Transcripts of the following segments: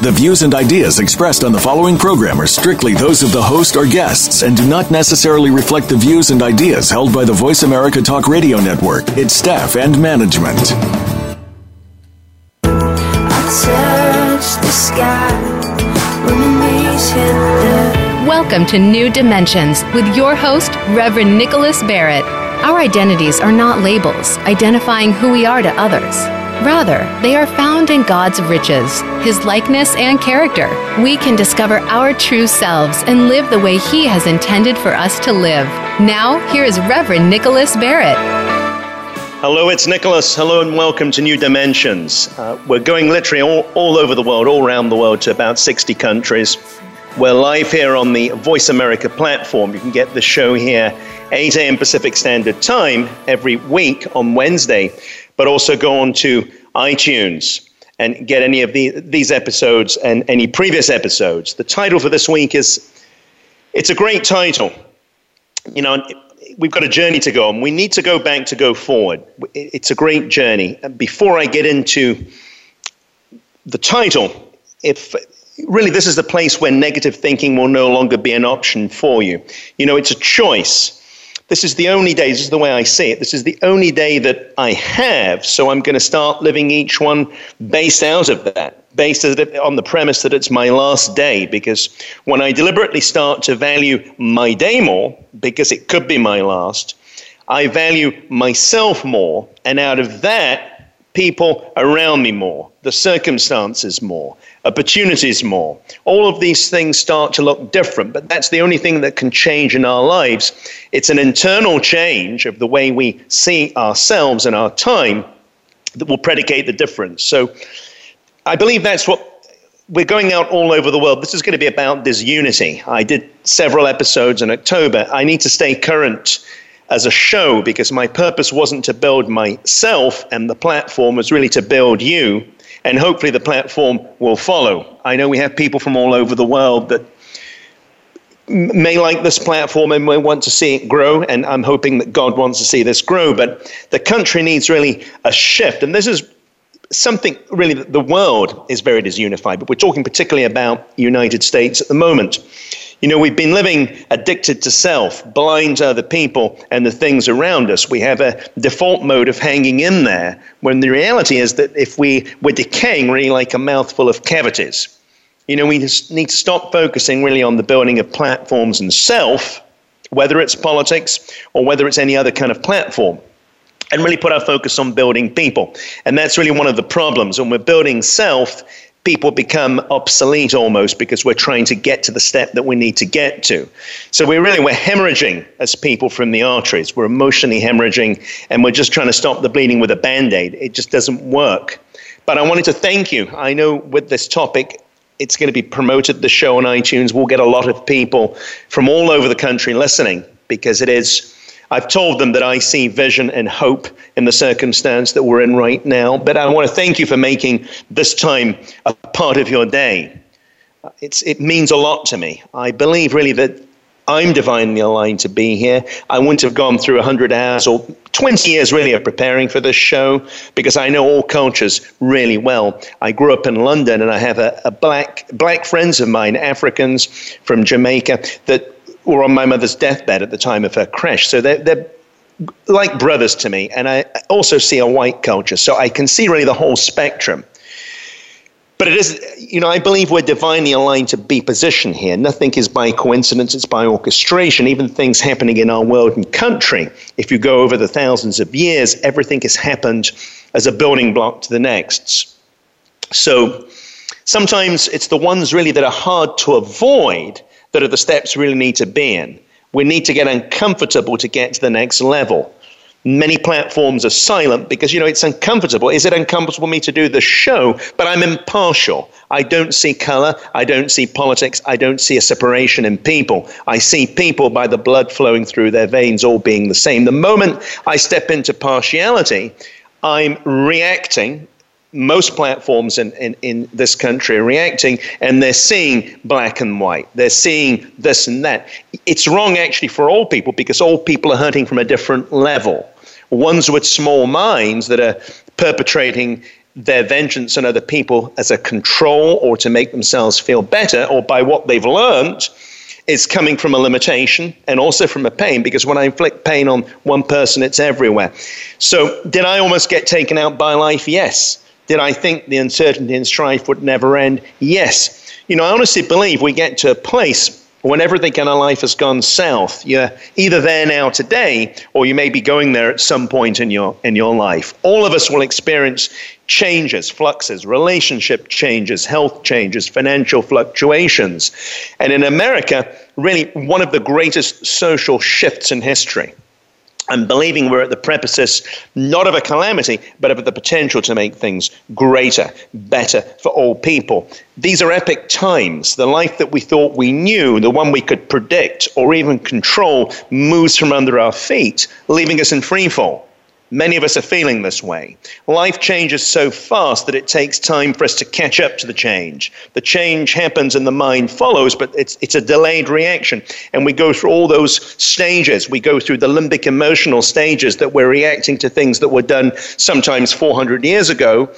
The views and ideas expressed on the following program are strictly those of the host or guests and do not necessarily reflect the views and ideas held by the Voice America Talk Radio Network, its staff, and management. Welcome to New Dimensions with your host, Reverend Nicholas Barrett. Our identities are not labels identifying who we are to others. Rather, they are found in God's riches, His likeness and character. We can discover our true selves and live the way He has intended for us to live. Now, here is Reverend Nicholas Barrett. Hello, it's Nicholas. Hello, and welcome to New Dimensions. Uh, we're going literally all, all over the world, all around the world, to about 60 countries. We're live here on the Voice America platform. You can get the show here 8 a.m. Pacific Standard Time every week on Wednesday but also go on to iTunes and get any of the, these episodes and any previous episodes. The title for this week is it's a great title. You know, we've got a journey to go on. We need to go back to go forward. It's a great journey. And Before I get into the title, if really this is the place where negative thinking will no longer be an option for you. You know, it's a choice this is the only day, this is the way I see it, this is the only day that I have, so I'm going to start living each one based out of that, based on the premise that it's my last day. Because when I deliberately start to value my day more, because it could be my last, I value myself more, and out of that, people around me more, the circumstances more, opportunities more. All of these things start to look different, but that's the only thing that can change in our lives. It's an internal change of the way we see ourselves and our time that will predicate the difference. So I believe that's what we're going out all over the world. This is going to be about disunity. I did several episodes in October. I need to stay current as a show because my purpose wasn't to build myself and the platform was really to build you and hopefully the platform will follow. I know we have people from all over the world that may like this platform and may want to see it grow and I'm hoping that God wants to see this grow but the country needs really a shift and this is something really that the world is very disunified but we're talking particularly about United States at the moment you know, we've been living addicted to self, blind to other people and the things around us. We have a default mode of hanging in there, when the reality is that if we, we're decaying really like a mouthful of cavities. You know, we just need to stop focusing really on the building of platforms and self, whether it's politics or whether it's any other kind of platform and really put our focus on building people. And that's really one of the problems. When we're building self, people become obsolete almost because we're trying to get to the step that we need to get to. So we're really we're hemorrhaging as people from the arteries. We're emotionally hemorrhaging and we're just trying to stop the bleeding with a band-aid. It just doesn't work. But I wanted to thank you. I know with this topic it's going to be promoted the show on iTunes. We'll get a lot of people from all over the country listening because it is I've told them that I see vision and hope in the circumstance that we're in right now. But I want to thank you for making this time a part of your day. It's, it means a lot to me. I believe really that I'm divinely aligned to be here. I wouldn't have gone through 100 hours or 20 years really of preparing for this show because I know all cultures really well. I grew up in London and I have a, a black, black friends of mine, Africans from Jamaica, that were on my mother's deathbed at the time of her crash. So they're, they're like brothers to me. And I also see a white culture. So I can see really the whole spectrum. But it is, you know, I believe we're divinely aligned to be positioned here. Nothing is by coincidence, it's by orchestration. Even things happening in our world and country, if you go over the thousands of years, everything has happened as a building block to the next. So sometimes it's the ones really that are hard to avoid that are the steps we really need to be in. We need to get uncomfortable to get to the next level. Many platforms are silent because, you know, it's uncomfortable. Is it uncomfortable for me to do the show? But I'm impartial. I don't see color. I don't see politics. I don't see a separation in people. I see people by the blood flowing through their veins all being the same. The moment I step into partiality, I'm reacting most platforms in, in, in this country are reacting and they're seeing black and white. They're seeing this and that. It's wrong actually for all people because all people are hurting from a different level. Ones with small minds that are perpetrating their vengeance on other people as a control or to make themselves feel better or by what they've learned is coming from a limitation and also from a pain because when I inflict pain on one person, it's everywhere. So, did I almost get taken out by life? Yes. Did I think the uncertainty and strife would never end? Yes. You know, I honestly believe we get to a place when everything in our life has gone south. You're either there now today, or you may be going there at some point in your in your life. All of us will experience changes, fluxes, relationship changes, health changes, financial fluctuations. And in America, really one of the greatest social shifts in history and believing we're at the precipice not of a calamity, but of the potential to make things greater, better for all people. These are epic times. The life that we thought we knew, the one we could predict or even control, moves from under our feet, leaving us in free fall. Many of us are feeling this way. Life changes so fast that it takes time for us to catch up to the change. The change happens and the mind follows, but it's, it's a delayed reaction. And we go through all those stages. We go through the limbic emotional stages that we're reacting to things that were done sometimes 400 years ago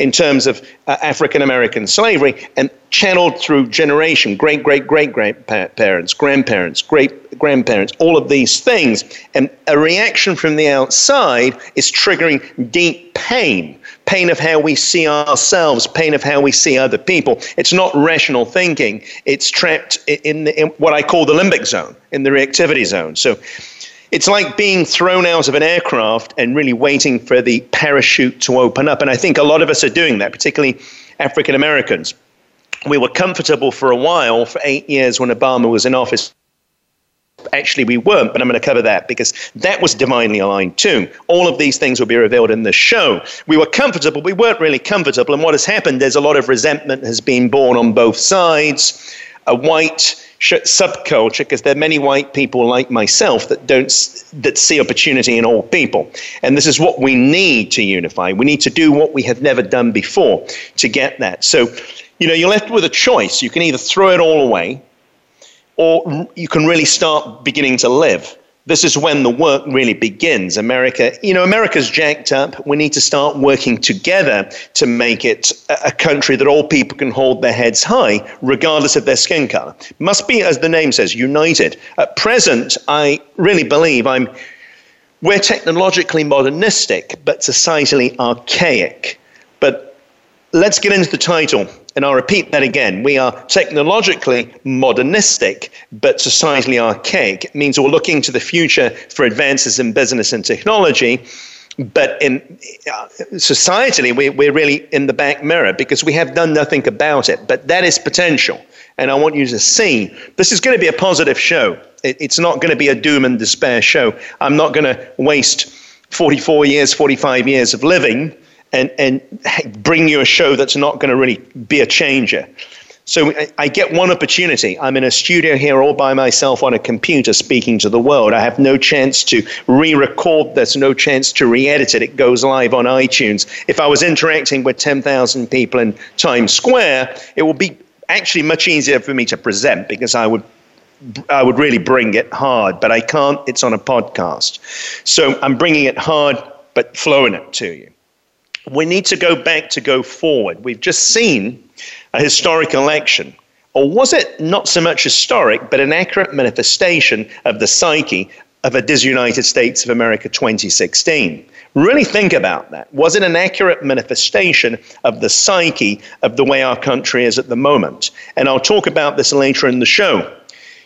in terms of uh, African American slavery and channeled through generation, great, great, great grandparents, grandparents, great grandparents, all of these things. And a reaction from the outside is triggering deep pain pain of how we see ourselves, pain of how we see other people. It's not rational thinking, it's trapped in, the, in what I call the limbic zone, in the reactivity zone. So it's like being thrown out of an aircraft and really waiting for the parachute to open up. And I think a lot of us are doing that, particularly African Americans. We were comfortable for a while, for eight years when Obama was in office. Actually, we weren't, but I'm going to cover that because that was divinely aligned too. All of these things will be revealed in the show. We were comfortable, we weren't really comfortable. And what has happened is a lot of resentment has been born on both sides. A white subculture because there are many white people like myself that don't that see opportunity in all people. And this is what we need to unify. We need to do what we have never done before to get that. So you know you're left with a choice. You can either throw it all away or you can really start beginning to live this is when the work really begins. America, you know, America's jacked up. We need to start working together to make it a country that all people can hold their heads high, regardless of their skin color. Must be, as the name says, united. At present, I really believe I'm. We're technologically modernistic, but societally archaic. But let's get into the title. And I'll repeat that again. We are technologically modernistic, but societally archaic. It means we're looking to the future for advances in business and technology. But in uh, societally, we, we're really in the back mirror because we have done nothing about it. But that is potential. And I want you to see this is going to be a positive show. It, it's not going to be a doom and despair show. I'm not going to waste 44 years, 45 years of living and, and bring you a show that's not going to really be a changer. So I get one opportunity. I'm in a studio here all by myself on a computer speaking to the world. I have no chance to re record this, no chance to re edit it. It goes live on iTunes. If I was interacting with 10,000 people in Times Square, it would be actually much easier for me to present because I would I would really bring it hard, but I can't. It's on a podcast. So I'm bringing it hard, but flowing it to you we need to go back to go forward. We've just seen a historic election. Or was it not so much historic, but an accurate manifestation of the psyche of a disunited States of America 2016? Really think about that. Was it an accurate manifestation of the psyche of the way our country is at the moment? And I'll talk about this later in the show.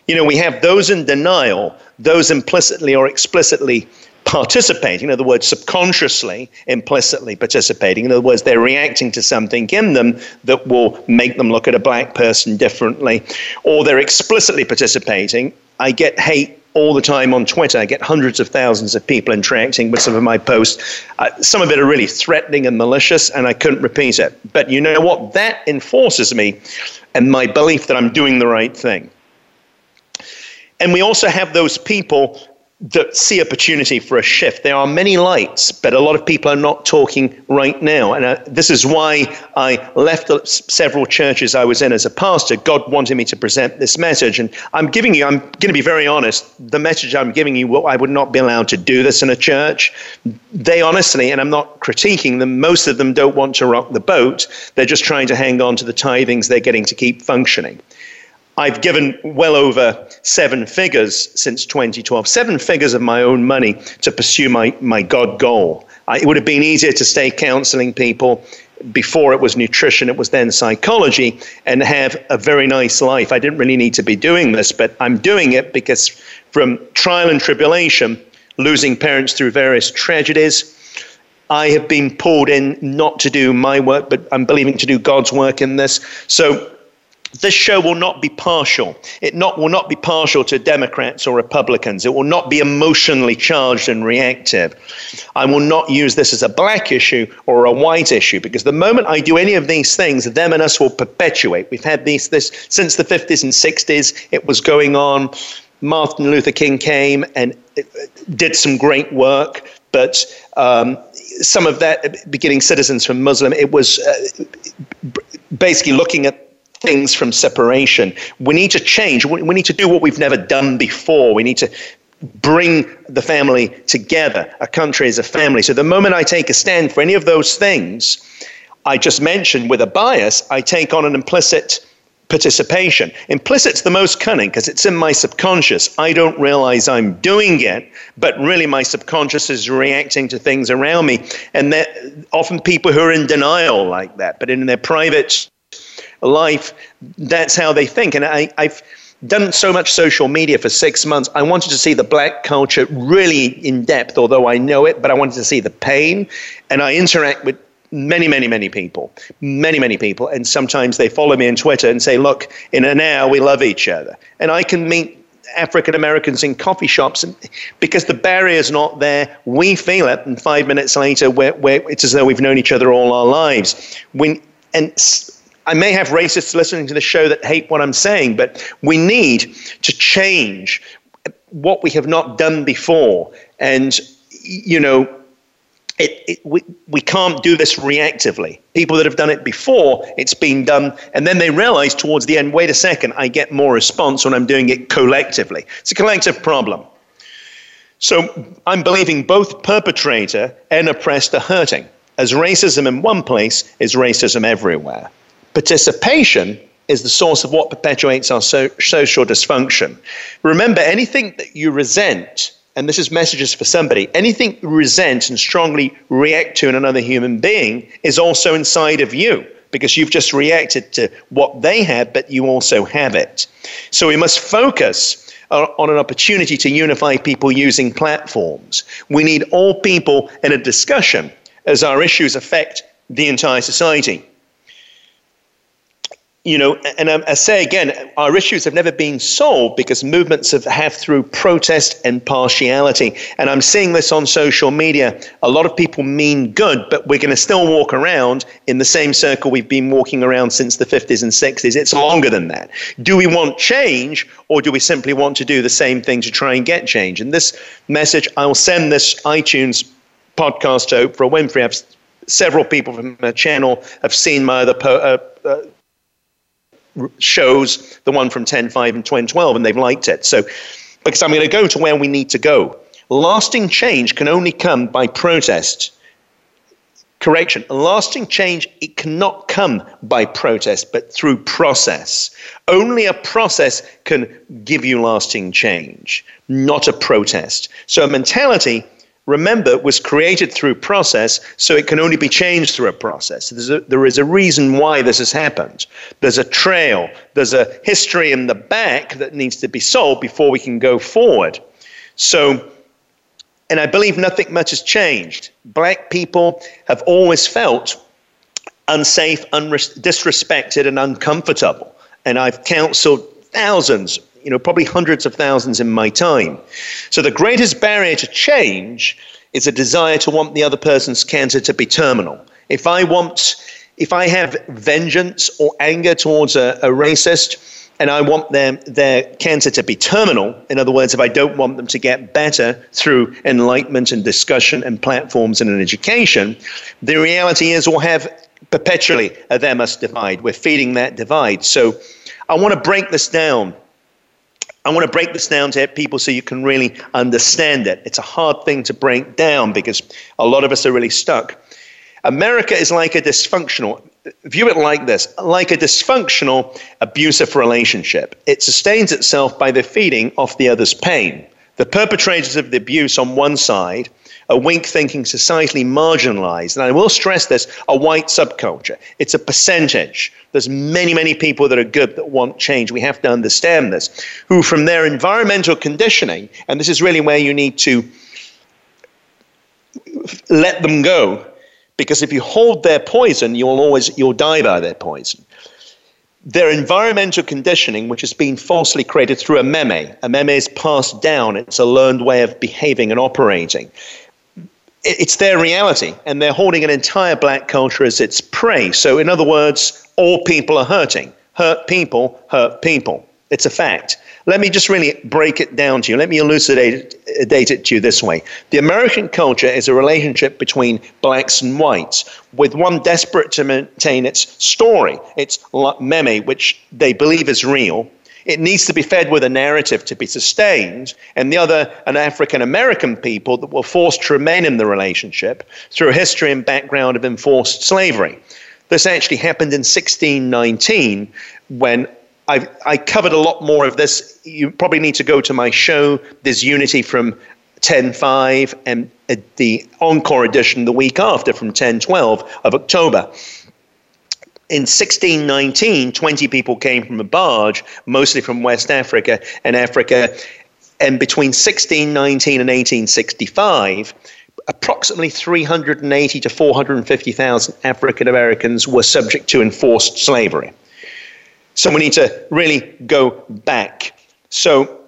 You know, we have those in denial, those implicitly or explicitly participating, in other words, subconsciously, implicitly participating. In other words, they're reacting to something in them that will make them look at a black person differently, or they're explicitly participating. I get hate all the time on Twitter. I get hundreds of thousands of people interacting with some of my posts. Uh, some of it are really threatening and malicious, and I couldn't repeat it. But you know what? That enforces me and my belief that I'm doing the right thing. And we also have those people that see opportunity for a shift. There are many lights, but a lot of people are not talking right now. And uh, this is why I left several churches I was in as a pastor. God wanted me to present this message. And I'm giving you, I'm going to be very honest, the message I'm giving you, well, I would not be allowed to do this in a church. They honestly, and I'm not critiquing them, most of them don't want to rock the boat. They're just trying to hang on to the tithings they're getting to keep functioning. I've given well over seven figures since 2012, seven figures of my own money to pursue my, my God goal. I, it would have been easier to stay counseling people before it was nutrition, it was then psychology, and have a very nice life. I didn't really need to be doing this, but I'm doing it because from trial and tribulation, losing parents through various tragedies, I have been pulled in not to do my work, but I'm believing to do God's work in this. So this show will not be partial. It not, will not be partial to Democrats or Republicans. It will not be emotionally charged and reactive. I will not use this as a black issue or a white issue because the moment I do any of these things, them and us will perpetuate. We've had these this since the 50s and 60s. It was going on. Martin Luther King came and did some great work, but um, some of that, beginning citizens from Muslim, it was uh, basically looking at things from separation. We need to change. We need to do what we've never done before. We need to bring the family together. A country is a family. So the moment I take a stand for any of those things I just mentioned with a bias, I take on an implicit participation. Implicit's the most cunning because it's in my subconscious. I don't realize I'm doing it, but really my subconscious is reacting to things around me. And that often people who are in denial like that, but in their private life, that's how they think. And I, I've done so much social media for six months. I wanted to see the black culture really in depth, although I know it, but I wanted to see the pain. And I interact with many, many, many people, many, many people. And sometimes they follow me on Twitter and say, look, in an hour, we love each other. And I can meet African Americans in coffee shops, and because the barrier's not there, we feel it. And five minutes later, we're, we're, it's as though we've known each other all our lives. When, and I may have racists listening to the show that hate what I'm saying, but we need to change what we have not done before. And, you know, it, it, we, we can't do this reactively. People that have done it before, it's been done, and then they realize towards the end, wait a second, I get more response when I'm doing it collectively. It's a collective problem. So I'm believing both perpetrator and oppressed are hurting, as racism in one place is racism everywhere. Participation is the source of what perpetuates our so- social dysfunction. Remember, anything that you resent, and this is messages for somebody, anything you resent and strongly react to in another human being is also inside of you because you've just reacted to what they have, but you also have it. So we must focus uh, on an opportunity to unify people using platforms. We need all people in a discussion as our issues affect the entire society you know, and I, say again, our issues have never been solved because movements have, have through protest and partiality. And I'm seeing this on social media. A lot of people mean good, but we're going to still walk around in the same circle we've been walking around since the 50s and 60s. It's longer than that. Do we want change, or do we simply want to do the same thing to try and get change? And this message, I'll send this iTunes podcast to Oprah Winfrey. I've several people from her channel have seen my other po- uh, uh, shows the one from 10, 5, and 2012, and they've liked it. So, because I'm going to go to where we need to go. Lasting change can only come by protest. Correction, lasting change, it cannot come by protest, but through process. Only a process can give you lasting change, not a protest. So, a mentality remember, was created through process, so it can only be changed through a process. There's A, there is a reason why this has happened. There's a trail, there's a history in the back that needs to be solved before we can go forward. So, and I believe nothing much has changed. Black people have always felt unsafe, unres- disrespected, and uncomfortable. And I've counseled thousands you know, probably hundreds of thousands in my time. So the greatest barrier to change is a desire to want the other person's cancer to be terminal. If I want, if I have vengeance or anger towards a, a racist, and I want them, their cancer to be terminal. In other words, if I don't want them to get better through enlightenment and discussion and platforms and an education, the reality is we'll have perpetually uh, a them us divide. We're feeding that divide. So I want to break this down. I want to break this down to people so you can really understand it. It's a hard thing to break down because a lot of us are really stuck. America is like a dysfunctional, view it like this like a dysfunctional, abusive relationship. It sustains itself by the feeding off the other's pain. The perpetrators of the abuse on one side a wink thinking societally marginalized, and I will stress this, a white subculture. It's a percentage. There's many, many people that are good that want change. We have to understand this, who from their environmental conditioning, and this is really where you need to let them go because if you hold their poison, you'll always you'll die by their poison. Their environmental conditioning, which has been falsely created through a meme, a meme is passed down. It's a learned way of behaving and operating. It's their reality, and they're holding an entire black culture as its prey. So, in other words, all people are hurting. Hurt people hurt people. It's a fact. Let me just really break it down to you. Let me elucidate it to you this way. The American culture is a relationship between blacks and whites, with one desperate to maintain its story, its meme, which they believe is real. It needs to be fed with a narrative to be sustained, and the other, an African American people that were forced to remain in the relationship through a history and background of enforced slavery. This actually happened in 1619 when I, I covered a lot more of this. You probably need to go to my show. There's Unity from 10.5 and uh, the encore edition the week after from 10.12 of October. In 1619, 20 people came from a barge, mostly from West Africa and Africa. And between 1619 and 1865, approximately 380 to 450,000 African Americans were subject to enforced slavery. So we need to really go back. So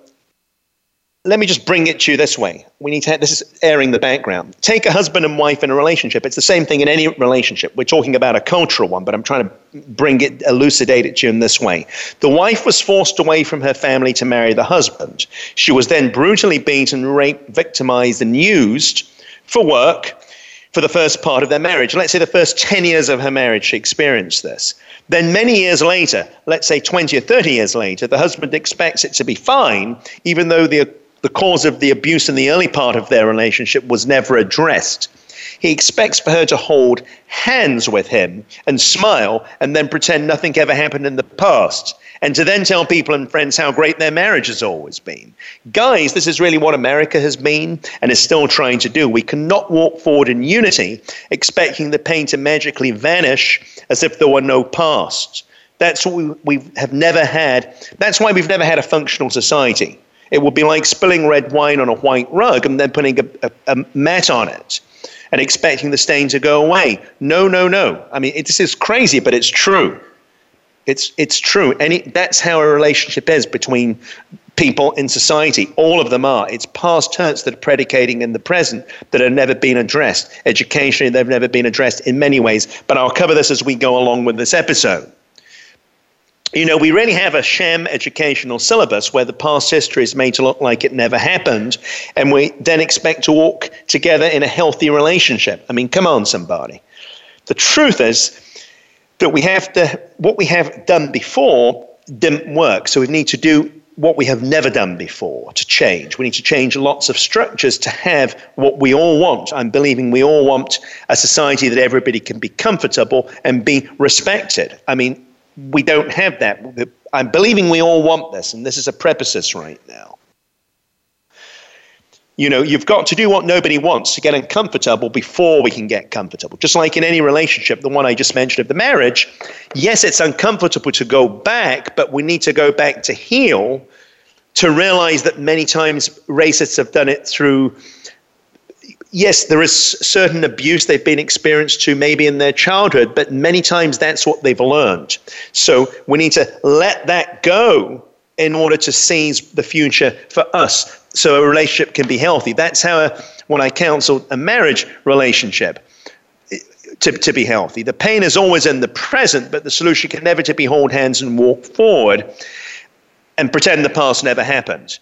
let me just bring it to you this way. We need to have, this is airing the background. Take a husband and wife in a relationship. It's the same thing in any relationship. We're talking about a cultural one, but I'm trying to bring it, elucidate it to you in this way. The wife was forced away from her family to marry the husband. She was then brutally beaten, raped, victimized, and used for work for the first part of their marriage. Let's say the first 10 years of her marriage, she experienced this. Then, many years later, let's say 20 or 30 years later, the husband expects it to be fine, even though the, the cause of the abuse in the early part of their relationship was never addressed. He expects for her to hold hands with him and smile and then pretend nothing ever happened in the past and to then tell people and friends how great their marriage has always been. Guys, this is really what America has been and is still trying to do. We cannot walk forward in unity expecting the pain to magically vanish as if there were no past. That's what we, we have never had. That's why we've never had a functional society. It would be like spilling red wine on a white rug and then putting a, a, a mat on it and expecting the stain to go away. No, no, no. I mean, it, this is crazy, but it's true. It's it's true. Any that's how a relationship is between people in society. All of them are. It's past hurts that are predicating in the present that have never been addressed. Educationally, they've never been addressed in many ways. But I'll cover this as we go along with this episode. You know, we really have a sham educational syllabus where the past history is made to look like it never happened, and we then expect to walk together in a healthy relationship. I mean, come on, somebody. The truth is, that we have to, what we have done before didn't work. So we need to do what we have never done before to change. We need to change lots of structures to have what we all want. I'm believing we all want a society that everybody can be comfortable and be respected. I mean, we don't have that. I'm believing we all want this, and this is a preposis right now. You know, you've got to do what nobody wants to get uncomfortable before we can get comfortable. Just like in any relationship, the one I just mentioned of the marriage, yes, it's uncomfortable to go back, but we need to go back to heal to realize that many times racists have done it through yes, there is certain abuse they've been experienced to maybe in their childhood, but many times that's what they've learned. So we need to let that go in order to seize the future for us so a relationship can be healthy. That's how a, when I counsel a marriage relationship to, to be healthy. The pain is always in the present, but the solution can never to be hold hands and walk forward and pretend the past never happened.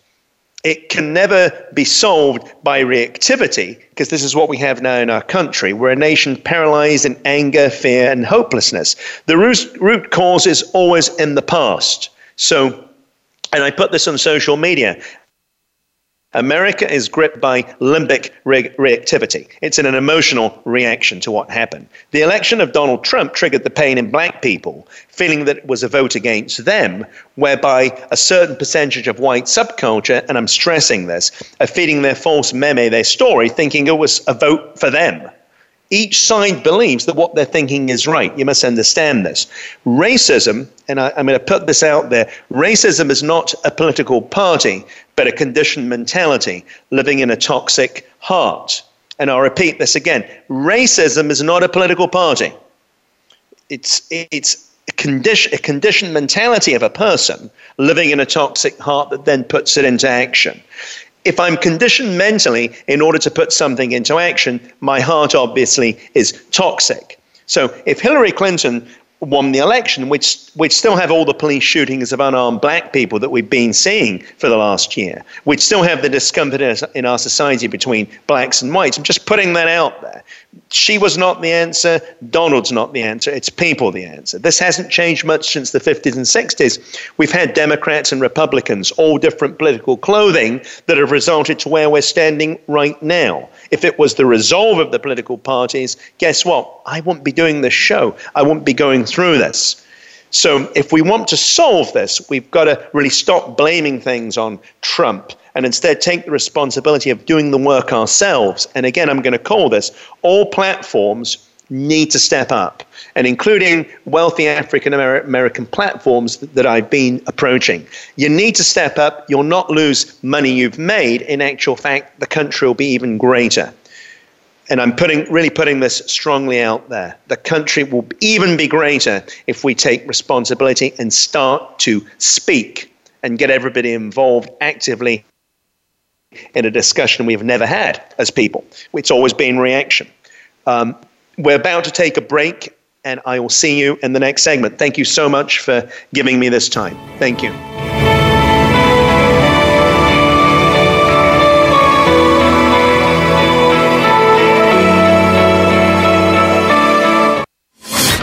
It can never be solved by reactivity, because this is what we have now in our country. We're a nation paralyzed in anger, fear, and hopelessness. The root, root cause is always in the past. So, and I put this on social media. America is gripped by limbic re- reactivity. It's an emotional reaction to what happened. The election of Donald Trump triggered the pain in black people, feeling that it was a vote against them, whereby a certain percentage of white subculture, and I'm stressing this, are feeding their false meme, their story, thinking it was a vote for them. Each side believes that what they're thinking is right. You must understand this. Racism, and I, am going to put this out there racism is not a political party, but a conditioned mentality living in a toxic heart. And I'll repeat this again racism is not a political party, it's, it's a, condition, a conditioned mentality of a person living in a toxic heart that then puts it into action if I'm conditioned mentally in order to put something into action, my heart obviously is toxic. So if Hillary Clinton won the election, which which still have all the police shootings of unarmed black people that we've been seeing for the last year, which still have the discomfort in our society between blacks and whites. I'm just putting that out there. She was not the answer. Donald's not the answer. It's people the answer. This hasn't changed much since the 50s and 60s. We've had Democrats and Republicans, all different political clothing, that have resulted to where we're standing right now. If it was the resolve of the political parties, guess what? I wouldn't be doing this show. I wouldn't be going through this. So, if we want to solve this, we've got to really stop blaming things on Trump and instead take the responsibility of doing the work ourselves. And again, I'm going to call this all platforms need to step up, and including wealthy African American platforms that I've been approaching. You need to step up. You'll not lose money you've made. In actual fact, the country will be even greater. And I'm putting really putting this strongly out there. The country will even be greater if we take responsibility and start to speak and get everybody involved actively in a discussion we've never had as people. It's always been reaction. Um, we're about to take a break, and I will see you in the next segment. Thank you so much for giving me this time. Thank you.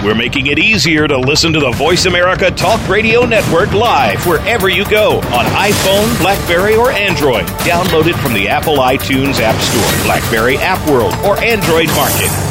We're making it easier to listen to the Voice America Talk Radio Network live wherever you go on iPhone, Blackberry, or Android. Download it from the Apple iTunes App Store, Blackberry App World, or Android Market.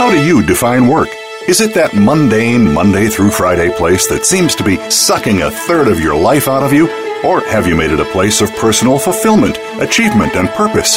How do you define work? Is it that mundane Monday through Friday place that seems to be sucking a third of your life out of you? Or have you made it a place of personal fulfillment, achievement, and purpose?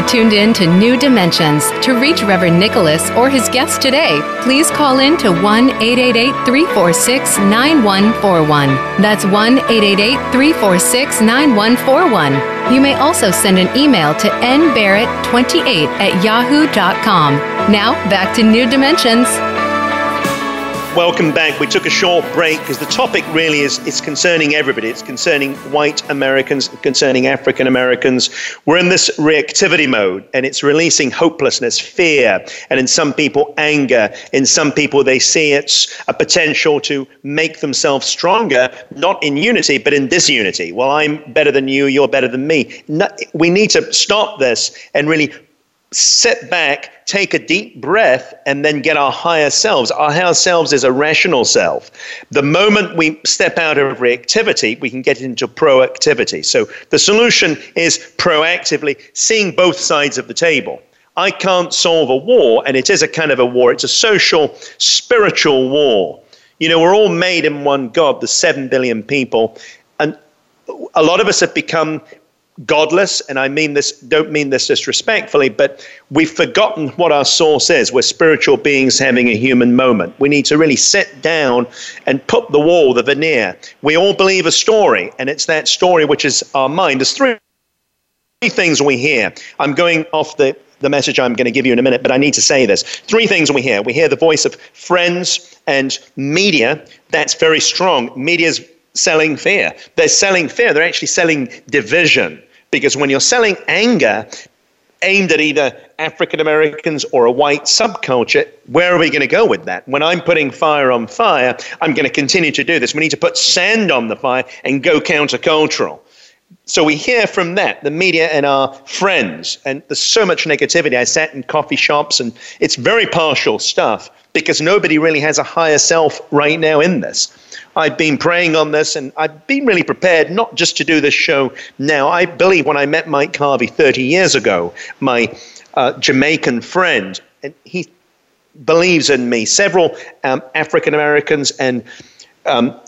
Are tuned in to New Dimensions. To reach Reverend Nicholas or his guest today, please call in to 1 888 346 9141. That's 1 888 346 9141. You may also send an email to nbarrett28 at yahoo.com. Now, back to New Dimensions. Welcome back. We took a short break because the topic really is it's concerning everybody. It's concerning white Americans, concerning African Americans. We're in this reactivity mode and it's releasing hopelessness, fear, and in some people anger. In some people they see it's a potential to make themselves stronger, not in unity but in disunity. Well, I'm better than you, you're better than me. No, we need to stop this and really sit back, take a deep breath, and then get our higher selves. Our higher selves is a rational self. The moment we step out of reactivity, we can get into proactivity. So the solution is proactively seeing both sides of the table. I can't solve a war, and it is a kind of a war. It's a social, spiritual war. You know, we're all made in one God, the seven billion people. And a lot of us have become godless, and I mean this, don't mean this disrespectfully, but we've forgotten what our source is. We're spiritual beings having a human moment. We need to really sit down and put the wall, the veneer. We all believe a story, and it's that story which is our mind. There's three things we hear. I'm going off the the message I'm going to give you in a minute, but I need to say this. Three things we hear. We hear the voice of friends and media. That's very strong. Media's selling fear. They're selling fear. They're actually selling division. Because when you're selling anger aimed at either African Americans or a white subculture, where are we going to go with that? When I'm putting fire on fire, I'm going to continue to do this. We need to put sand on the fire and go countercultural. So we hear from that, the media and our friends, and there's so much negativity. I sat in coffee shops, and it's very partial stuff because nobody really has a higher self right now in this. I've been praying on this and I've been really prepared not just to do this show now. I believe when I met Mike Harvey 30 years ago, my uh, Jamaican friend, and he believes in me. Several um, African Americans and um,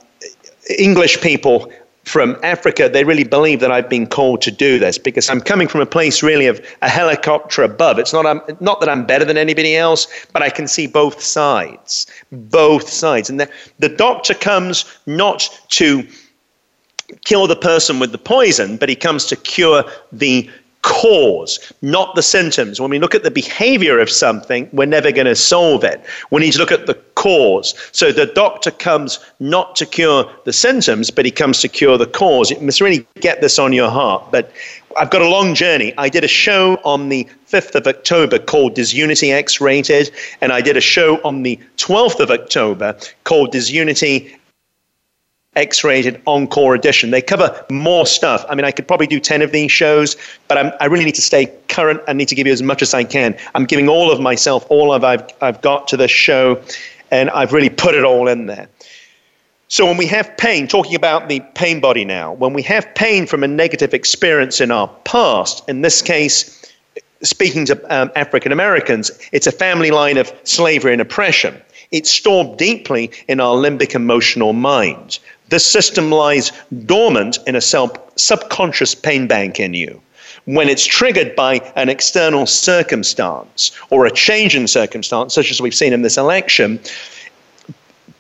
English people from Africa, they really believe that I've been called to do this because I'm coming from a place really of a helicopter above. It's not, I'm, not that I'm better than anybody else, but I can see both sides, both sides. And the, the doctor comes not to kill the person with the poison, but he comes to cure the cause, not the symptoms. When we look at the behavior of something, we're never going to solve it. We need to look at the cause. So the doctor comes not to cure the symptoms, but he comes to cure the cause. You must really get this on your heart. But I've got a long journey. I did a show on the 5th of October called Disunity X Rated, and I did a show on the 12th of October called Disunity X rated encore edition. They cover more stuff. I mean, I could probably do 10 of these shows, but I'm, i really need to stay current. I need to give you as much as I can. I'm giving all of myself, all of I've, I've got to this show, and I've really put it all in there. So, when we have pain, talking about the pain body now, when we have pain from a negative experience in our past, in this case, speaking to um, African Americans, it's a family line of slavery and oppression. It's stored deeply in our limbic emotional mind. This system lies dormant in a self, subconscious pain bank in you. When it's triggered by an external circumstance or a change in circumstance, such as we've seen in this election,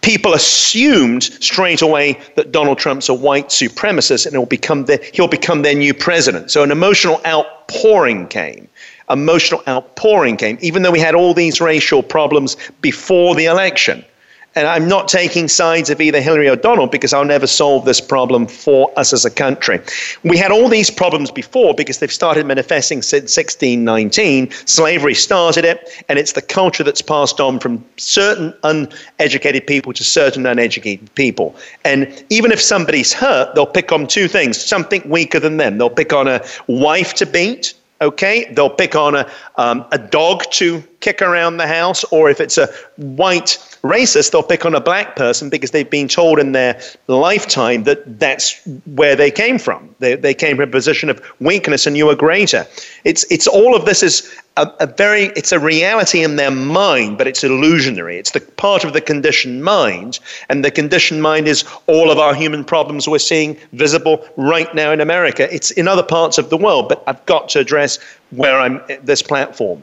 people assumed straight away that Donald Trump's a white supremacist and he'll become, the, he'll become their new president. So an emotional outpouring came. Emotional outpouring came, even though we had all these racial problems before the election. And I'm not taking sides of either Hillary or Donald because I'll never solve this problem for us as a country. We had all these problems before because they've started manifesting since 1619. Slavery started it, and it's the culture that's passed on from certain uneducated people to certain uneducated people. And even if somebody's hurt, they'll pick on two things something weaker than them. They'll pick on a wife to beat okay they'll pick on a, um, a dog to kick around the house or if it's a white racist, they'll pick on a black person because they've been told in their lifetime that that's where they came from. They, they came from a position of weakness and you are greater. It's, it's all of this is a, a very, it's a reality in their mind, but it's illusionary. It's the part of the conditioned mind. And the conditioned mind is all of our human problems we're seeing visible right now in America. It's in other parts of the world, but I've got to address where I'm this platform.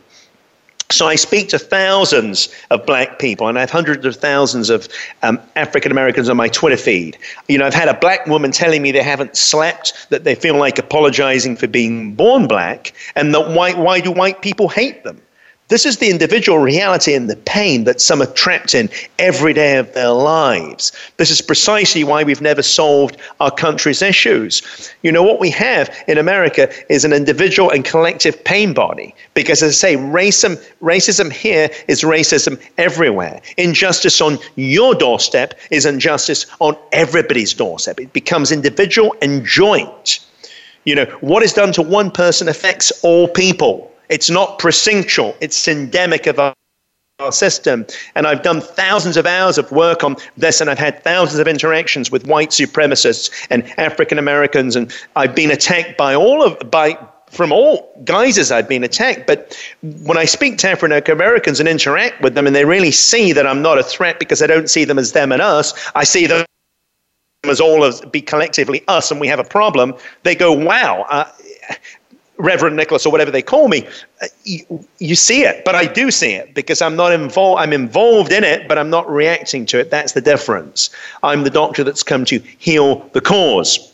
So I speak to thousands of black people, and I have hundreds of thousands of um, African Americans on my Twitter feed. You know, I've had a black woman telling me they haven't slept, that they feel like apologizing for being born black, and that why, why do white people hate them? This is the individual reality and the pain that some are trapped in every day of their lives. This is precisely why we've never solved our country's issues. You know, what we have in America is an individual and collective pain body. Because, as I say, racism, racism here is racism everywhere. Injustice on your doorstep is injustice on everybody's doorstep. It becomes individual and joint. You know, what is done to one person affects all people. It's not precinctual, it's endemic of our, our system. And I've done thousands of hours of work on this, and I've had thousands of interactions with white supremacists and African Americans, and I've been attacked by all of by from all guises I've been attacked. But when I speak to African Americans and interact with them, and they really see that I'm not a threat because I don't see them as them and us, I see them as all of be collectively us, and we have a problem. They go, "Wow." Uh, Reverend Nicholas or whatever they call me, uh, you, you, see it, but I do see it because I'm not involved. I'm involved in it, but I'm not reacting to it. That's the difference. I'm the doctor that's come to heal the cause.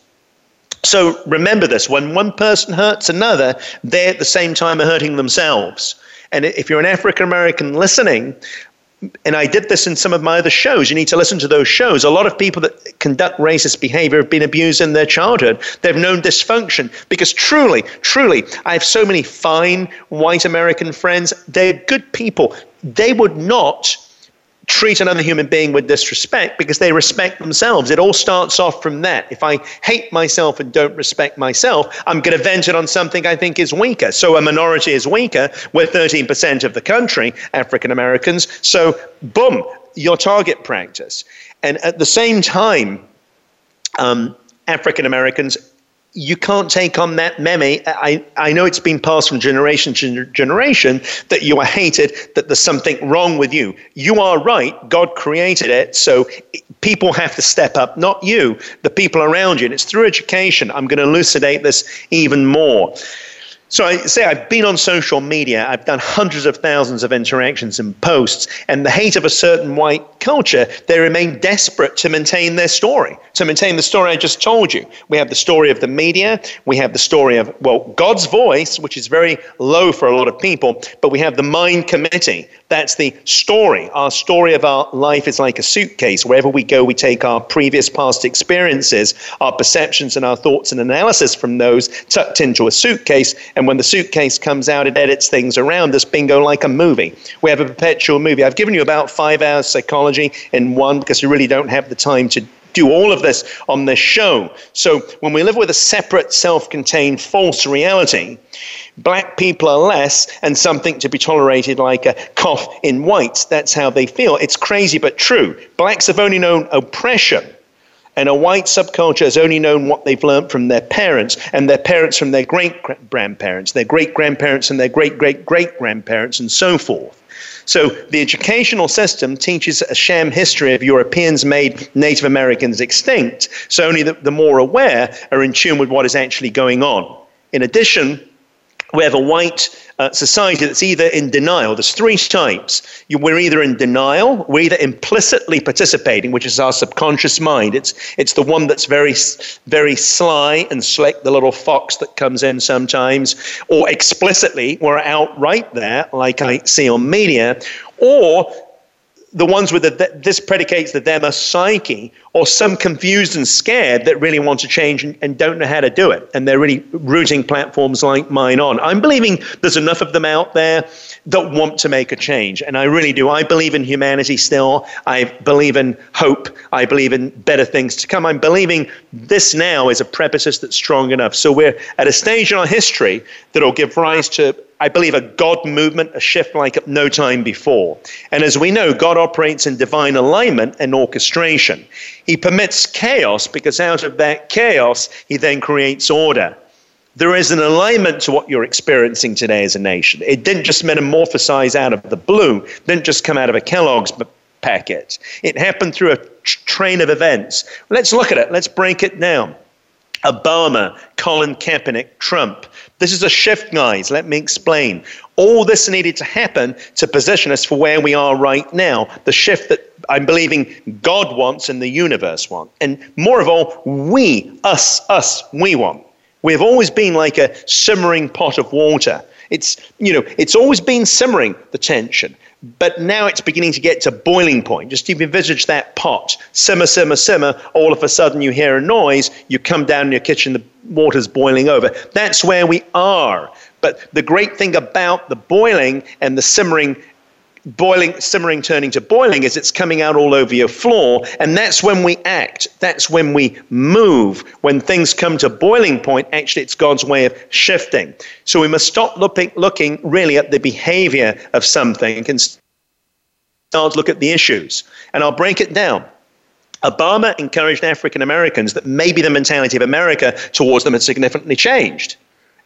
So remember this: when one person hurts another, they at the same time are hurting themselves. And if you're an African American listening, and I did this in some of my other shows. You need to listen to those shows. A lot of people that conduct racist behavior have been abused in their childhood. They've known dysfunction because truly, truly, I have so many fine white American friends. They're good people. They would not treat another human being with disrespect because they respect themselves. It all starts off from that. If I hate myself and don't respect myself, I'm going to vent it on something I think is weaker. So a minority is weaker. We're 13% of the country, African Americans. So, boom, your target practice. And at the same time, um, African Americans you can't take on that meme. I, I know it's been passed from generation to generation that you are hated, that there's something wrong with you. You are right. God created it. So people have to step up, not you, the people around you. And it's through education. I'm going to elucidate this even more. So I say I've been on social media, I've done hundreds of thousands of interactions and posts, and the hate of a certain white culture, they remain desperate to maintain their story, to maintain the story I just told you. We have the story of the media, we have the story of, well, God's voice, which is very low for a lot of people, but we have the mind committee. That's the story. Our story of our life is like a suitcase. Wherever we go, we take our previous past experiences, our perceptions, and our thoughts and analysis from those tucked into a suitcase, and when the suitcase comes out, it edits things around us, bingo, like a movie. We have a perpetual movie. I've given you about five hours psychology in one because we really don't have the time to do all of this on this show. So when we live with a separate, self contained false reality, black people are less and something to be tolerated like a cough in whites. That's how they feel. It's crazy but true. Blacks have only known oppression and a white subculture has only known what they've learned from their parents, and their parents from their great grandparents, their great grandparents, and their great great great grandparents, and so forth. So the educational system teaches a sham history of Europeans made Native Americans extinct, so only the, the more aware are in tune with what is actually going on. In addition, we have a white uh, society that's either in denial. There's three types. You, we're either in denial, we're either implicitly participating, which is our subconscious mind. It's it's the one that's very very sly and slick, the little fox that comes in sometimes, or explicitly, we're outright there, like I see on media, or the ones with the, this predicates the them a psyche or some confused and scared that really want to change and, and, don't know how to do it. And they're really rooting platforms like mine on. I'm believing there's enough of them out there that want to make a change. And I really do. I believe in humanity still. I believe in hope. I believe in better things to come. I'm believing this now is a precipice that's strong enough. So we're at a stage in our history that'll give rise to I believe, a God movement, a shift like no time before. And as we know, God operates in divine alignment and orchestration. He permits chaos because out of that chaos, he then creates order. There is an alignment to what you're experiencing today as a nation. It didn't just metamorphosize out of the blue, it didn't just come out of a Kellogg's packet. It happened through a train of events. Let's look at it. Let's break it down. Obama, Colin Kaepernick, Trump. This is a shift, guys. Let me explain. All this needed to happen to position us for where we are right now. The shift that I'm believing God wants and the universe want. And more of all, we, us, us, we want. We have always been like a simmering pot of water. It's, you know, it's always been simmering, the tension. But now it's beginning to get to boiling point. Just you envisage that pot, simmer, simmer, simmer. All of a sudden you hear a noise, you come down in your kitchen, the water's boiling over. That's where we are. But the great thing about the boiling and the simmering boiling, simmering, turning to boiling is it's coming out all over your floor. And that's when we act. That's when we move. When things come to boiling point, actually, it's God's way of shifting. So we must stop looking, looking really at the behavior of something and start to look at the issues. And I'll break it down. Obama encouraged African Americans that maybe the mentality of America towards them had significantly changed.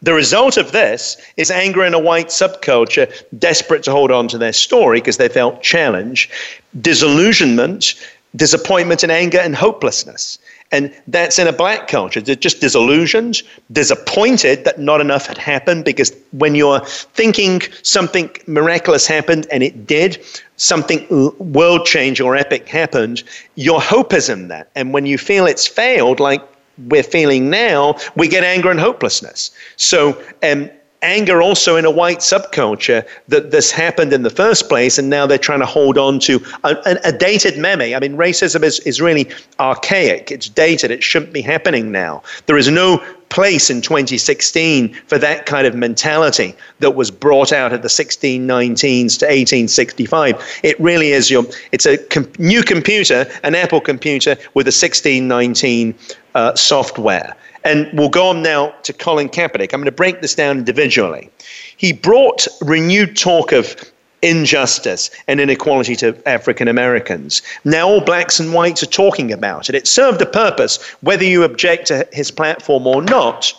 The result of this is anger in a white subculture desperate to hold on to their story because they felt challenged, disillusionment, disappointment and anger and hopelessness. And that's in a black culture. They're just disillusioned, disappointed that not enough had happened because when you're thinking something miraculous happened and it did, something world changing or epic happened, your hope is in that. And when you feel it's failed, like we're feeling now, we get anger and hopelessness. So, um, anger also in a white subculture that this happened in the first place, and now they're trying to hold on to a, a, a, dated meme. I mean, racism is, is really archaic, it's dated, it shouldn't be happening now. There is no place in 2016 for that kind of mentality that was brought out of the 1619s to 1865. It really is your, it's a com- new computer, an Apple computer with a 1619 uh, software. And we'll go on now to Colin Kaepernick. I'm going to break this down individually. He brought renewed talk of injustice and inequality to African Americans. Now all blacks and whites are talking about it. It served a purpose, whether you object to his platform or not.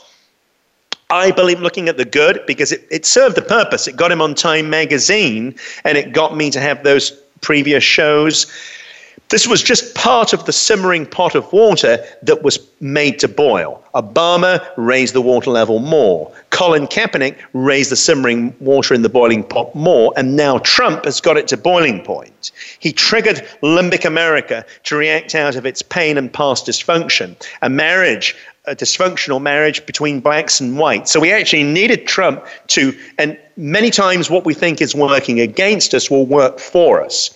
I believe looking at the good because it, it served a purpose. It got him on Time magazine and it got me to have those previous shows. This was just part of the simmering pot of water that was made to boil. Obama raised the water level more. Colin Kaepernick raised the simmering water in the boiling pot more. And now Trump has got it to boiling point. He triggered limbic America to react out of its pain and past dysfunction. A marriage, a dysfunctional marriage between blacks and whites. So we actually needed Trump to, and many times what we think is working against us will work for us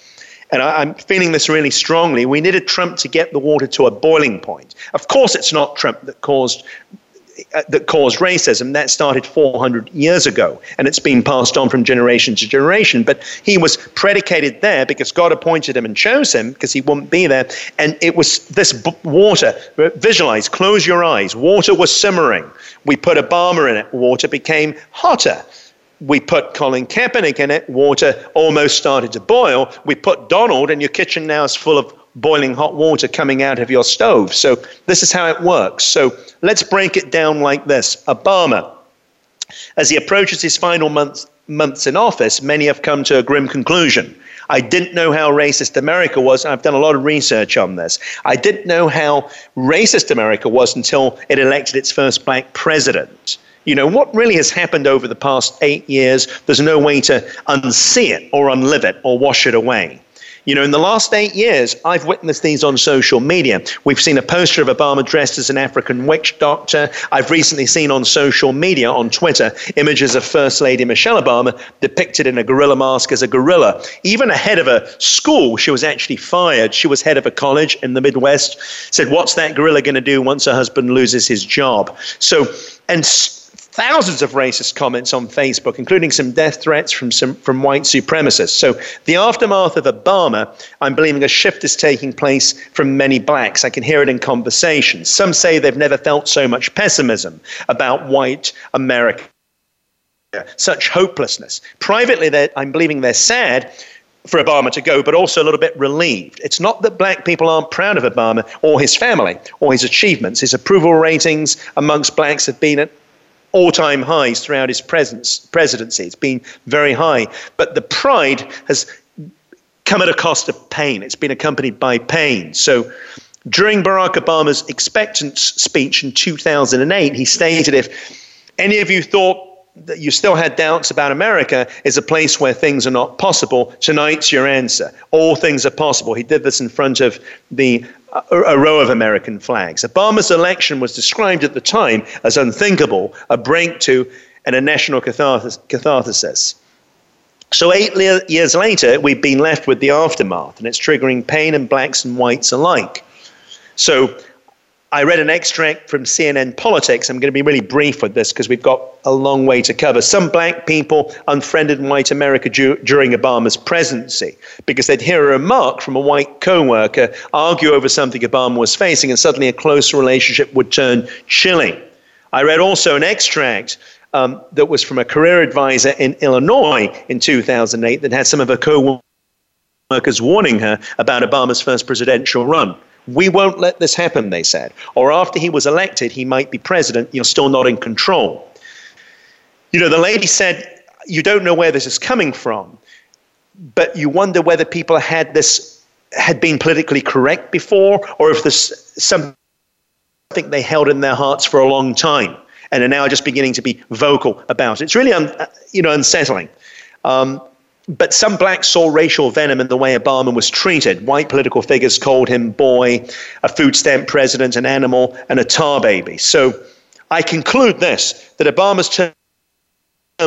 and I, am feeling this really strongly. We needed Trump to get the water to a boiling point. Of course, it's not Trump that caused uh, that caused racism. That started 400 years ago, and it's been passed on from generation to generation. But he was predicated there because God appointed him and chose him because he wouldn't be there. And it was this b- water. Visualize, close your eyes. Water was simmering. We put a Obama in it. Water became hotter we put Colin Kaepernick in it, water almost started to boil. We put Donald, and your kitchen now is full of boiling hot water coming out of your stove. So this is how it works. So let's break it down like this Obama, as he approaches his final months, months in office, many have come to a grim conclusion. I didn't know how racist America was. I've done a lot of research on this. I didn't know how racist America was until it elected its first black president. You know, what really has happened over the past eight years, there's no way to unsee it or unlive it or wash it away. You know, in the last eight years, I've witnessed these on social media. We've seen a poster of Obama dressed as an African witch doctor. I've recently seen on social media, on Twitter, images of First Lady Michelle Obama depicted in a gorilla mask as a gorilla. Even a head of a school, she was actually fired. She was head of a college in the Midwest, said, What's that gorilla going to do once her husband loses his job? So, and thousands of racist comments on Facebook, including some death threats from some from white supremacists. So the aftermath of Obama, I'm believing a shift is taking place from many blacks. I can hear it in conversations. Some say they've never felt so much pessimism about white America, such hopelessness. Privately, I'm believing they're sad for Obama to go, but also a little bit relieved. It's not that black people aren't proud of Obama or his family or his achievements. His approval ratings amongst blacks have been at all time highs throughout his presence, presidency. It's been very high. But the pride has come at a cost of pain. It's been accompanied by pain. So during Barack Obama's expectance speech in 2008, he stated if any of you thought you still had doubts about America is a place where things are not possible. Tonight's your answer. All things are possible. He did this in front of the a, a row of American flags. Obama's election was described at the time as unthinkable, a break to and a national catharsis. So, eight years later, we've been left with the aftermath, and it's triggering pain in blacks and whites alike. So, I read an extract from CNN Politics. I'm going to be really brief with this because we've got a long way to cover. Some black people unfriended white America du- during Obama's presidency because they'd hear a remark from a white co-worker argue over something Obama was facing, and suddenly a close relationship would turn chilling. I read also an extract um, that was from a career advisor in Illinois in 2008 that had some of her co-workers warning her about Obama's first presidential run. We won't let this happen, they said. Or after he was elected, he might be president, you're still not in control. You know, the lady said, You don't know where this is coming from, but you wonder whether people had this had been politically correct before, or if there's something they held in their hearts for a long time and are now just beginning to be vocal about it. It's really, un, you know, unsettling. Um, but some blacks saw racial venom in the way Obama was treated. White political figures called him boy, a food stamp president, an animal, and a tar baby. So I conclude this that Obama's term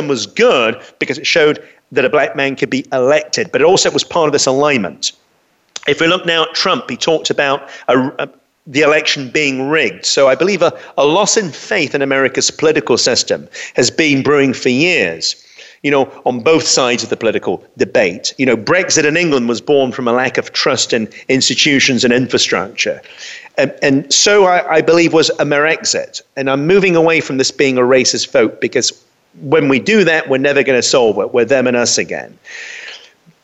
was good because it showed that a black man could be elected, but it also was part of this alignment. If we look now at Trump, he talked about a, a, the election being rigged. So I believe a, a loss in faith in America's political system has been brewing for years you know, on both sides of the political debate. You know, Brexit in England was born from a lack of trust in institutions and infrastructure. And, and so I, I believe was Amerixit. And I'm moving away from this being a racist vote because when we do that, we're never going to solve it. We're them and us again.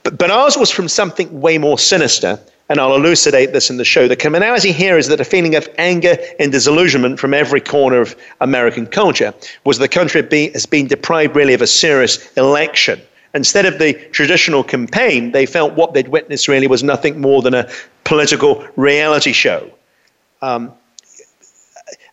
But, but ours was from something way more sinister and I'll elucidate this in the show. The commonality here is that a feeling of anger and disillusionment from every corner of American culture was the country has been deprived really of a serious election. Instead of the traditional campaign, they felt what they'd witnessed really was nothing more than a political reality show. Um,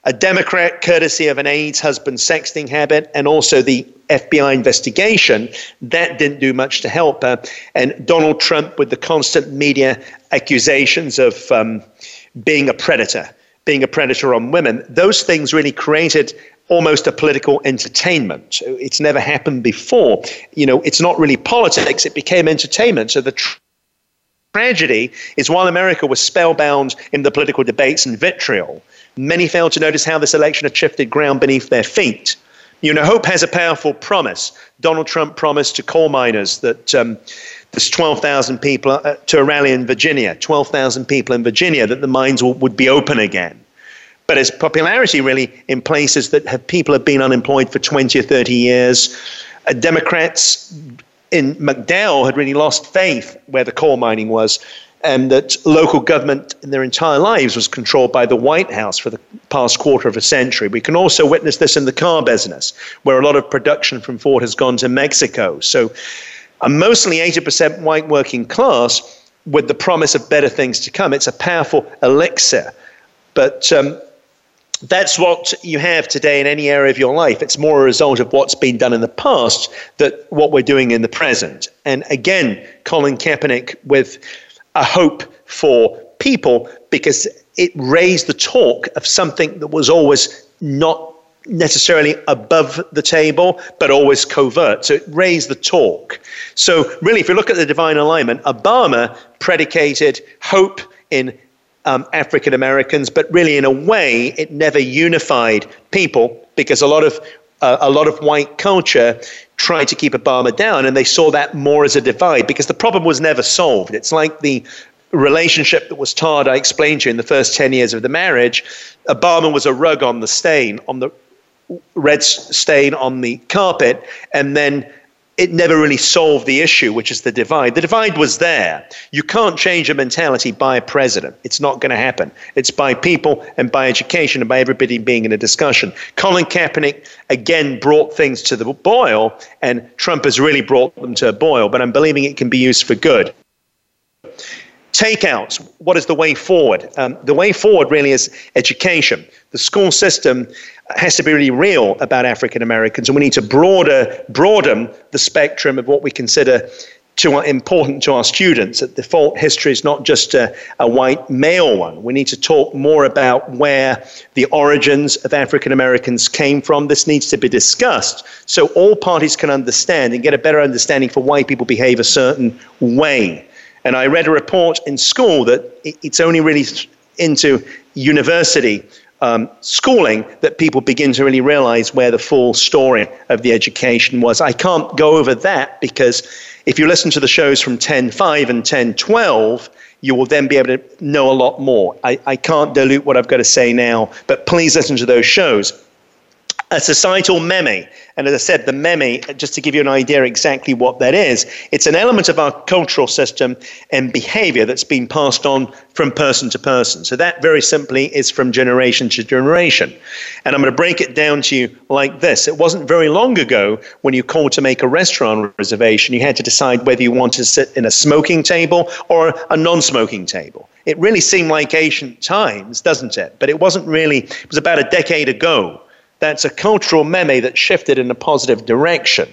a Democrat, courtesy of an aide's husband sexting habit, and also the FBI investigation, that didn't do much to help her. And Donald Trump, with the constant media accusations of um, being a predator, being a predator on women, those things really created almost a political entertainment. It's never happened before. You know, it's not really politics, it became entertainment. So the tr- tragedy is while America was spellbound in the political debates and vitriol, Many failed to notice how this election had shifted ground beneath their feet. You know, hope has a powerful promise. Donald Trump promised to coal miners that um, there's 12,000 people uh, to a rally in Virginia, 12,000 people in Virginia, that the mines would be open again. But his popularity really in places that have people have been unemployed for 20 or 30 years, uh, Democrats in McDowell had really lost faith where the coal mining was and that local government in their entire lives was controlled by the White House for the past quarter of a century. We can also witness this in the car business, where a lot of production from Ford has gone to Mexico. So, a mostly 80% white working class with the promise of better things to come. It's a powerful elixir. But um, that's what you have today in any area of your life. It's more a result of what's been done in the past than what we're doing in the present. And again, Colin Kaepernick with a hope for people because it raised the talk of something that was always not necessarily above the table, but always covert. So it raised the talk. So, really, if you look at the divine alignment, Obama predicated hope in um, African Americans, but really, in a way, it never unified people because a lot of uh, a lot of white culture tried to keep Obama down, and they saw that more as a divide because the problem was never solved. It's like the relationship that was tarred, I explained to you in the first 10 years of the marriage. Obama was a rug on the stain, on the red stain on the carpet, and then it never really solved the issue, which is the divide. The divide was there. You can't change a mentality by a president. It's not going to happen. It's by people and by education and by everybody being in a discussion. Colin Kaepernick again brought things to the boil, and Trump has really brought them to a boil, but I'm believing it can be used for good. Takeouts, what is the way forward? Um, the way forward really is education. The school system has to be really real about African Americans, and we need to broader, broaden the spectrum of what we consider to our, important to our students that default history is not just a, a white male one. We need to talk more about where the origins of African Americans came from. This needs to be discussed so all parties can understand and get a better understanding for why people behave a certain way. And I read a report in school that it's only really into university um, schooling that people begin to really realize where the full story of the education was. I can't go over that because if you listen to the shows from 10.5 and 10.12, you will then be able to know a lot more. I, I can't dilute what I've got to say now, but please listen to those shows a societal meme. And as I said, the meme, just to give you an idea exactly what that is, it's an element of our cultural system and behavior that's been passed on from person to person. So that very simply is from generation to generation. And I'm going to break it down to you like this. It wasn't very long ago when you called to make a restaurant reservation, you had to decide whether you wanted to sit in a smoking table or a non smoking table. It really seemed like ancient times, doesn't it? But it wasn't really, it was about a decade ago that's a cultural meme that shifted in a positive direction.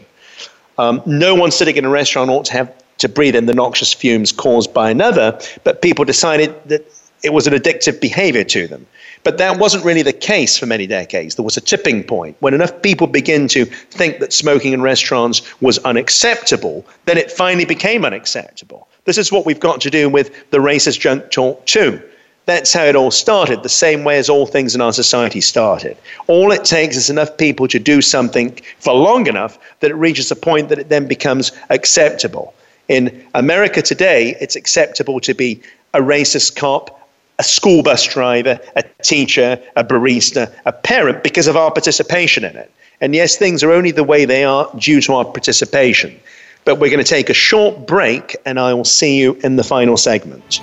Um, no one sitting in a restaurant ought to have to breathe in the noxious fumes caused by another, but people decided that it was an addictive behavior to them. But that wasn't really the case for many decades. There was a tipping point. When enough people begin to think that smoking in restaurants was unacceptable, then it finally became unacceptable. This is what we've got to do with the racist junk talk, too. That's how it all started, the same way as all things in our society started. All it takes is enough people to do something for long enough that it reaches a point that it then becomes acceptable. In America today, it's acceptable to be a racist cop, a school bus driver, a teacher, a barista, a parent because of our participation in it. And yes, things are only the way they are due to our participation. But we're going to take a short break, and I will see you in the final segment.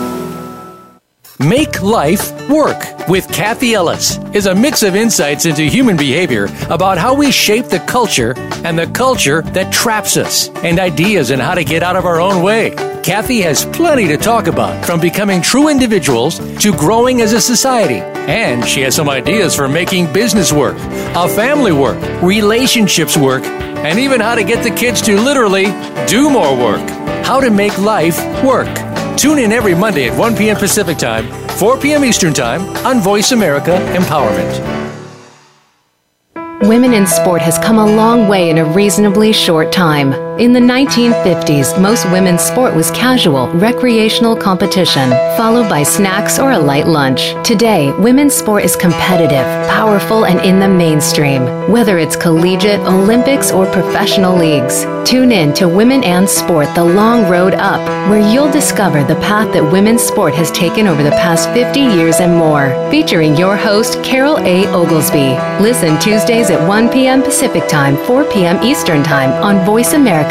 Make Life Work with Kathy Ellis is a mix of insights into human behavior about how we shape the culture and the culture that traps us, and ideas on how to get out of our own way. Kathy has plenty to talk about, from becoming true individuals to growing as a society. And she has some ideas for making business work, a family work, relationships work, and even how to get the kids to literally do more work. How to make life work. Tune in every Monday at 1 p.m. Pacific Time, 4 p.m. Eastern Time on Voice America Empowerment. Women in sport has come a long way in a reasonably short time. In the 1950s, most women's sport was casual, recreational competition, followed by snacks or a light lunch. Today, women's sport is competitive, powerful, and in the mainstream, whether it's collegiate, Olympics, or professional leagues. Tune in to Women and Sport The Long Road Up, where you'll discover the path that women's sport has taken over the past 50 years and more. Featuring your host, Carole A. Oglesby. Listen Tuesdays at 1 p.m. Pacific Time, 4 p.m. Eastern Time on Voice America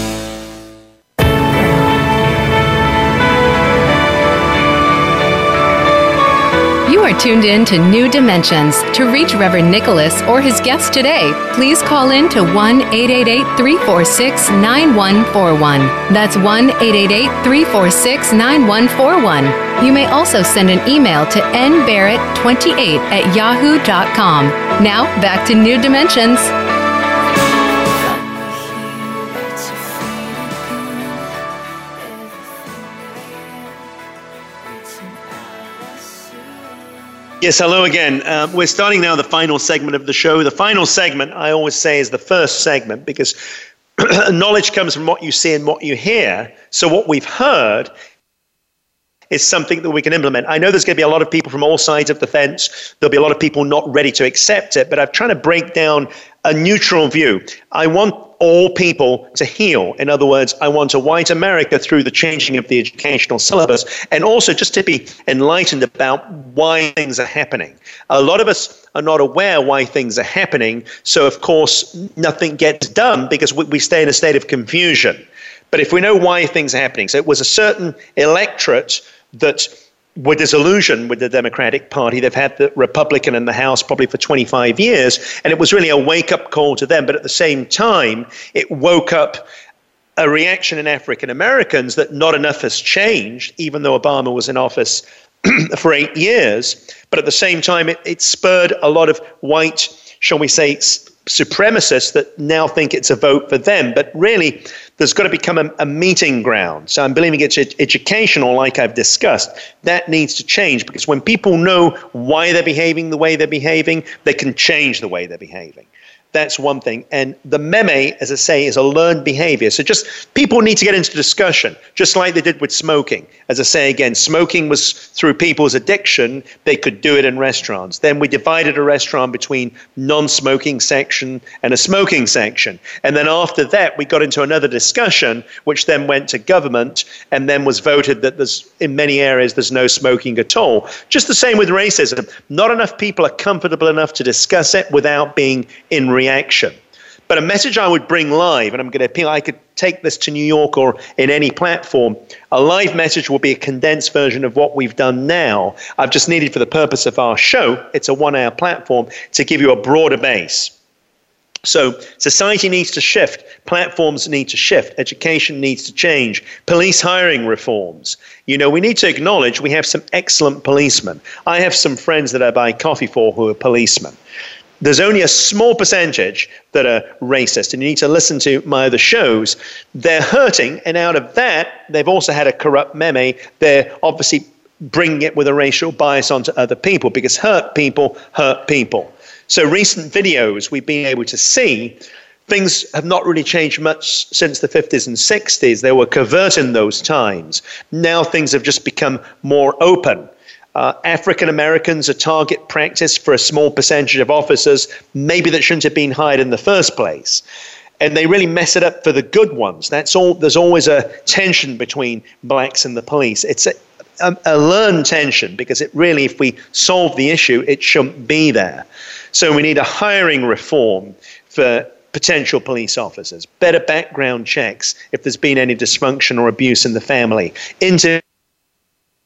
Are tuned in to New Dimensions. To reach Reverend Nicholas or his guest today, please call in to 1 888 346 9141. That's 1 888 346 9141. You may also send an email to nbarrett28 at yahoo.com. Now, back to New Dimensions. Yes, hello again. Uh, we're starting now the final segment of the show. The final segment, I always say, is the first segment because knowledge comes from what you see and what you hear. So, what we've heard is something that we can implement. I know there's going to be a lot of people from all sides of the fence. There'll be a lot of people not ready to accept it, but I'm trying to break down a neutral view. I want all people to heal. In other words, I want a white America through the changing of the educational syllabus and also just to be enlightened about why things are happening. A lot of us are not aware why things are happening, so of course, nothing gets done because we, we stay in a state of confusion. But if we know why things are happening, so it was a certain electorate that were disillusioned with the Democratic Party. They've had the Republican in the House probably for 25 years, and it was really a wake up call to them. But at the same time, it woke up a reaction in African Americans that not enough has changed, even though Obama was in office for eight years. But at the same time, it, it spurred a lot of white, shall we say, supremacists that now think it's a vote for them. But really, there's got to become a, a meeting ground. So I'm believing it's ed- educational, like I've discussed. That needs to change because when people know why they're behaving the way they're behaving, they can change the way they're behaving. That's one thing. And the meme, as I say, is a learned behavior. So just people need to get into discussion, just like they did with smoking. As I say again, smoking was through people's addiction. They could do it in restaurants. Then we divided a restaurant between non-smoking section and a smoking section. And then after that, we got into another discussion, which then went to government and then was voted that there's in many areas there's no smoking at all. Just the same with racism. Not enough people are comfortable enough to discuss it without being in reaction. But a message I would bring live, and I'm going to appeal, I could take this to New York or in any platform. A live message will be a condensed version of what we've done now. I've just needed, for the purpose of our show, it's a one hour platform, to give you a broader base. So, society needs to shift, platforms need to shift, education needs to change, police hiring reforms. You know, we need to acknowledge we have some excellent policemen. I have some friends that I buy coffee for who are policemen there's only a small percentage that are racist, and you need to listen to my other shows. They're hurting, and out of that, they've also had a corrupt meme. They're obviously bringing it with a racial bias onto other people because hurt people hurt people. So, recent videos we've been able to see things have not really changed much since the 50s and 60s. They were covert in those times. Now things have just become more open. Uh, African Americans a target practice for a small percentage of officers, maybe that shouldn't have been hired in the first place. And they really mess it up for the good ones. That's all. There's always a tension between blacks and the police. It's a, a, a learned tension because it really, if we solve the issue, it shouldn't be there. So we need a hiring reform for potential police officers, better background checks if there's been any dysfunction or abuse in the family, into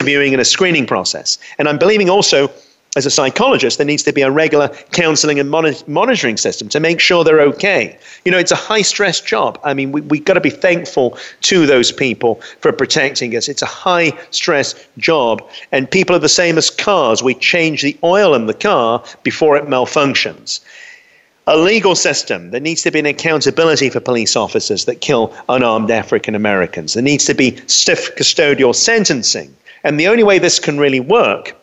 interviewing and a screening process. And I'm believing also, as a psychologist, there needs to be a regular counseling and monitoring system to make sure they're okay. You know, it's a high stress job. I mean, we, we've got to be thankful to those people for protecting us. It's a high stress job. And people are the same as cars. We change the oil in the car before it malfunctions a legal system. There needs to be an accountability for police officers that kill unarmed African Americans. There needs to be stiff custodial sentencing. And the only way this can really work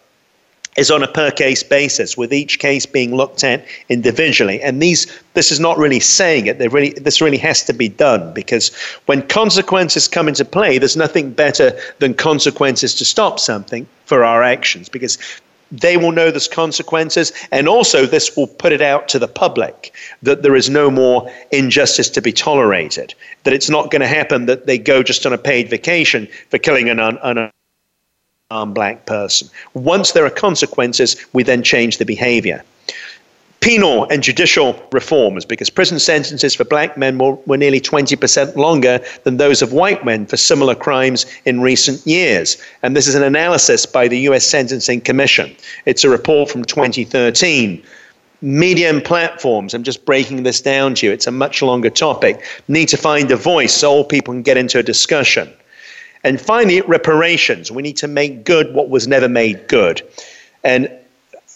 is on a per case basis, with each case being looked at individually. And these, this is not really saying it. Really, this really has to be done because when consequences come into play, there's nothing better than consequences to stop something for our actions because they will know there's consequences, and also this will put it out to the public that there is no more injustice to be tolerated. That it's not going to happen that they go just on a paid vacation for killing an, un, unarmed black person. Once there are consequences, we then change the behavior. Penal and judicial reforms, because prison sentences for black men were, were nearly 20% longer than those of white men for similar crimes in recent years. And this is an analysis by the US Sentencing Commission. It's a report from 2013 media and platforms, I'm just breaking this down to you, it's a much longer topic, need to find a voice so all people can get into a discussion. And finally, reparations. We need to make good what was never made good. And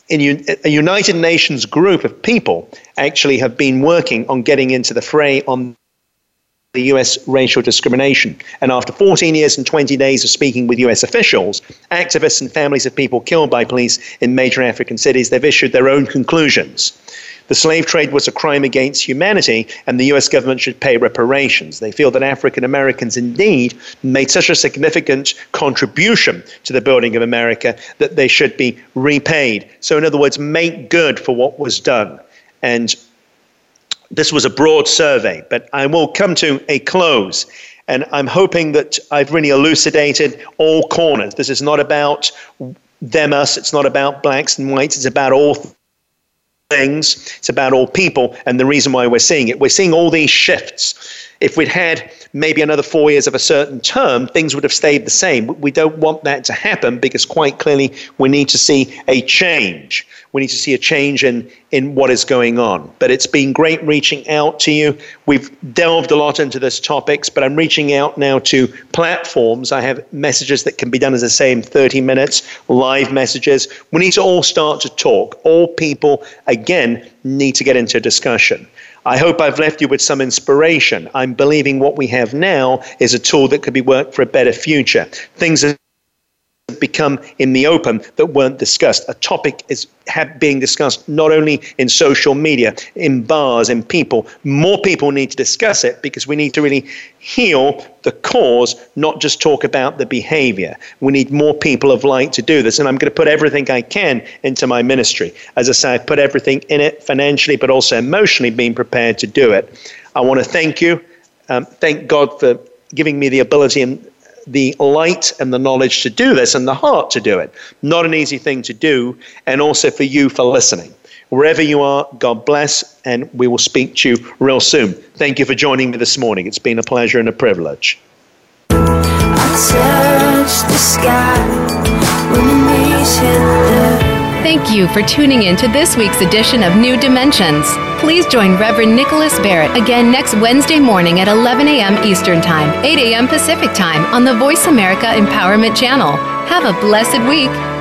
in a United Nations group of people actually have been working on getting into the fray on the US racial discrimination. And after 14 years and 20 days of speaking with US officials, activists and families of people killed by police in major African cities, they've issued their own conclusions. The slave trade was a crime against humanity, and the US government should pay reparations. They feel that African Americans indeed made such a significant contribution to the building of America that they should be repaid. So, in other words, make good for what was done. And this was a broad survey, but I will come to a close. And I'm hoping that I've really elucidated all corners. This is not about them, us. It's not about blacks and whites. It's about all things. It's about all people. And the reason why we're seeing it, we're seeing all these shifts. If we'd had maybe another four years of a certain term, things would have stayed the same. We don't want that to happen because quite clearly we need to see a change. We need to see a change in, in what is going on. But it's been great reaching out to you. We've delved a lot into this topics, but I'm reaching out now to platforms. I have messages that can be done, as say, in 30 minutes, live messages. We need to all start to talk. All people, again, need to get into a discussion. I hope I've left you with some inspiration. I'm believing what we have now is a tool that could be worked for a better future. Things are become in the open that weren't discussed. A topic is being discussed not only in social media, in bars, in people. More people need to discuss it because we need to really heal the cause, not just talk about the behavior. We need more people of light to do this. And I'm going to put everything I can into my ministry. As I say, I've put everything in it financially, but also emotionally being prepared to do it. I want to thank you. Um, thank God for giving me the ability and the light and the knowledge to do this and the heart to do it. Not an easy thing to do, and also for you for listening. Wherever you are, God bless, and we will speak to you real soon. Thank you for joining me this morning. It's been a pleasure and a privilege. Thank you for tuning in to this week's edition of New Dimensions. Please join Reverend Nicholas Barrett again next Wednesday morning at 11 a.m. Eastern Time, 8 a.m. Pacific Time on the Voice America Empowerment Channel. Have a blessed week.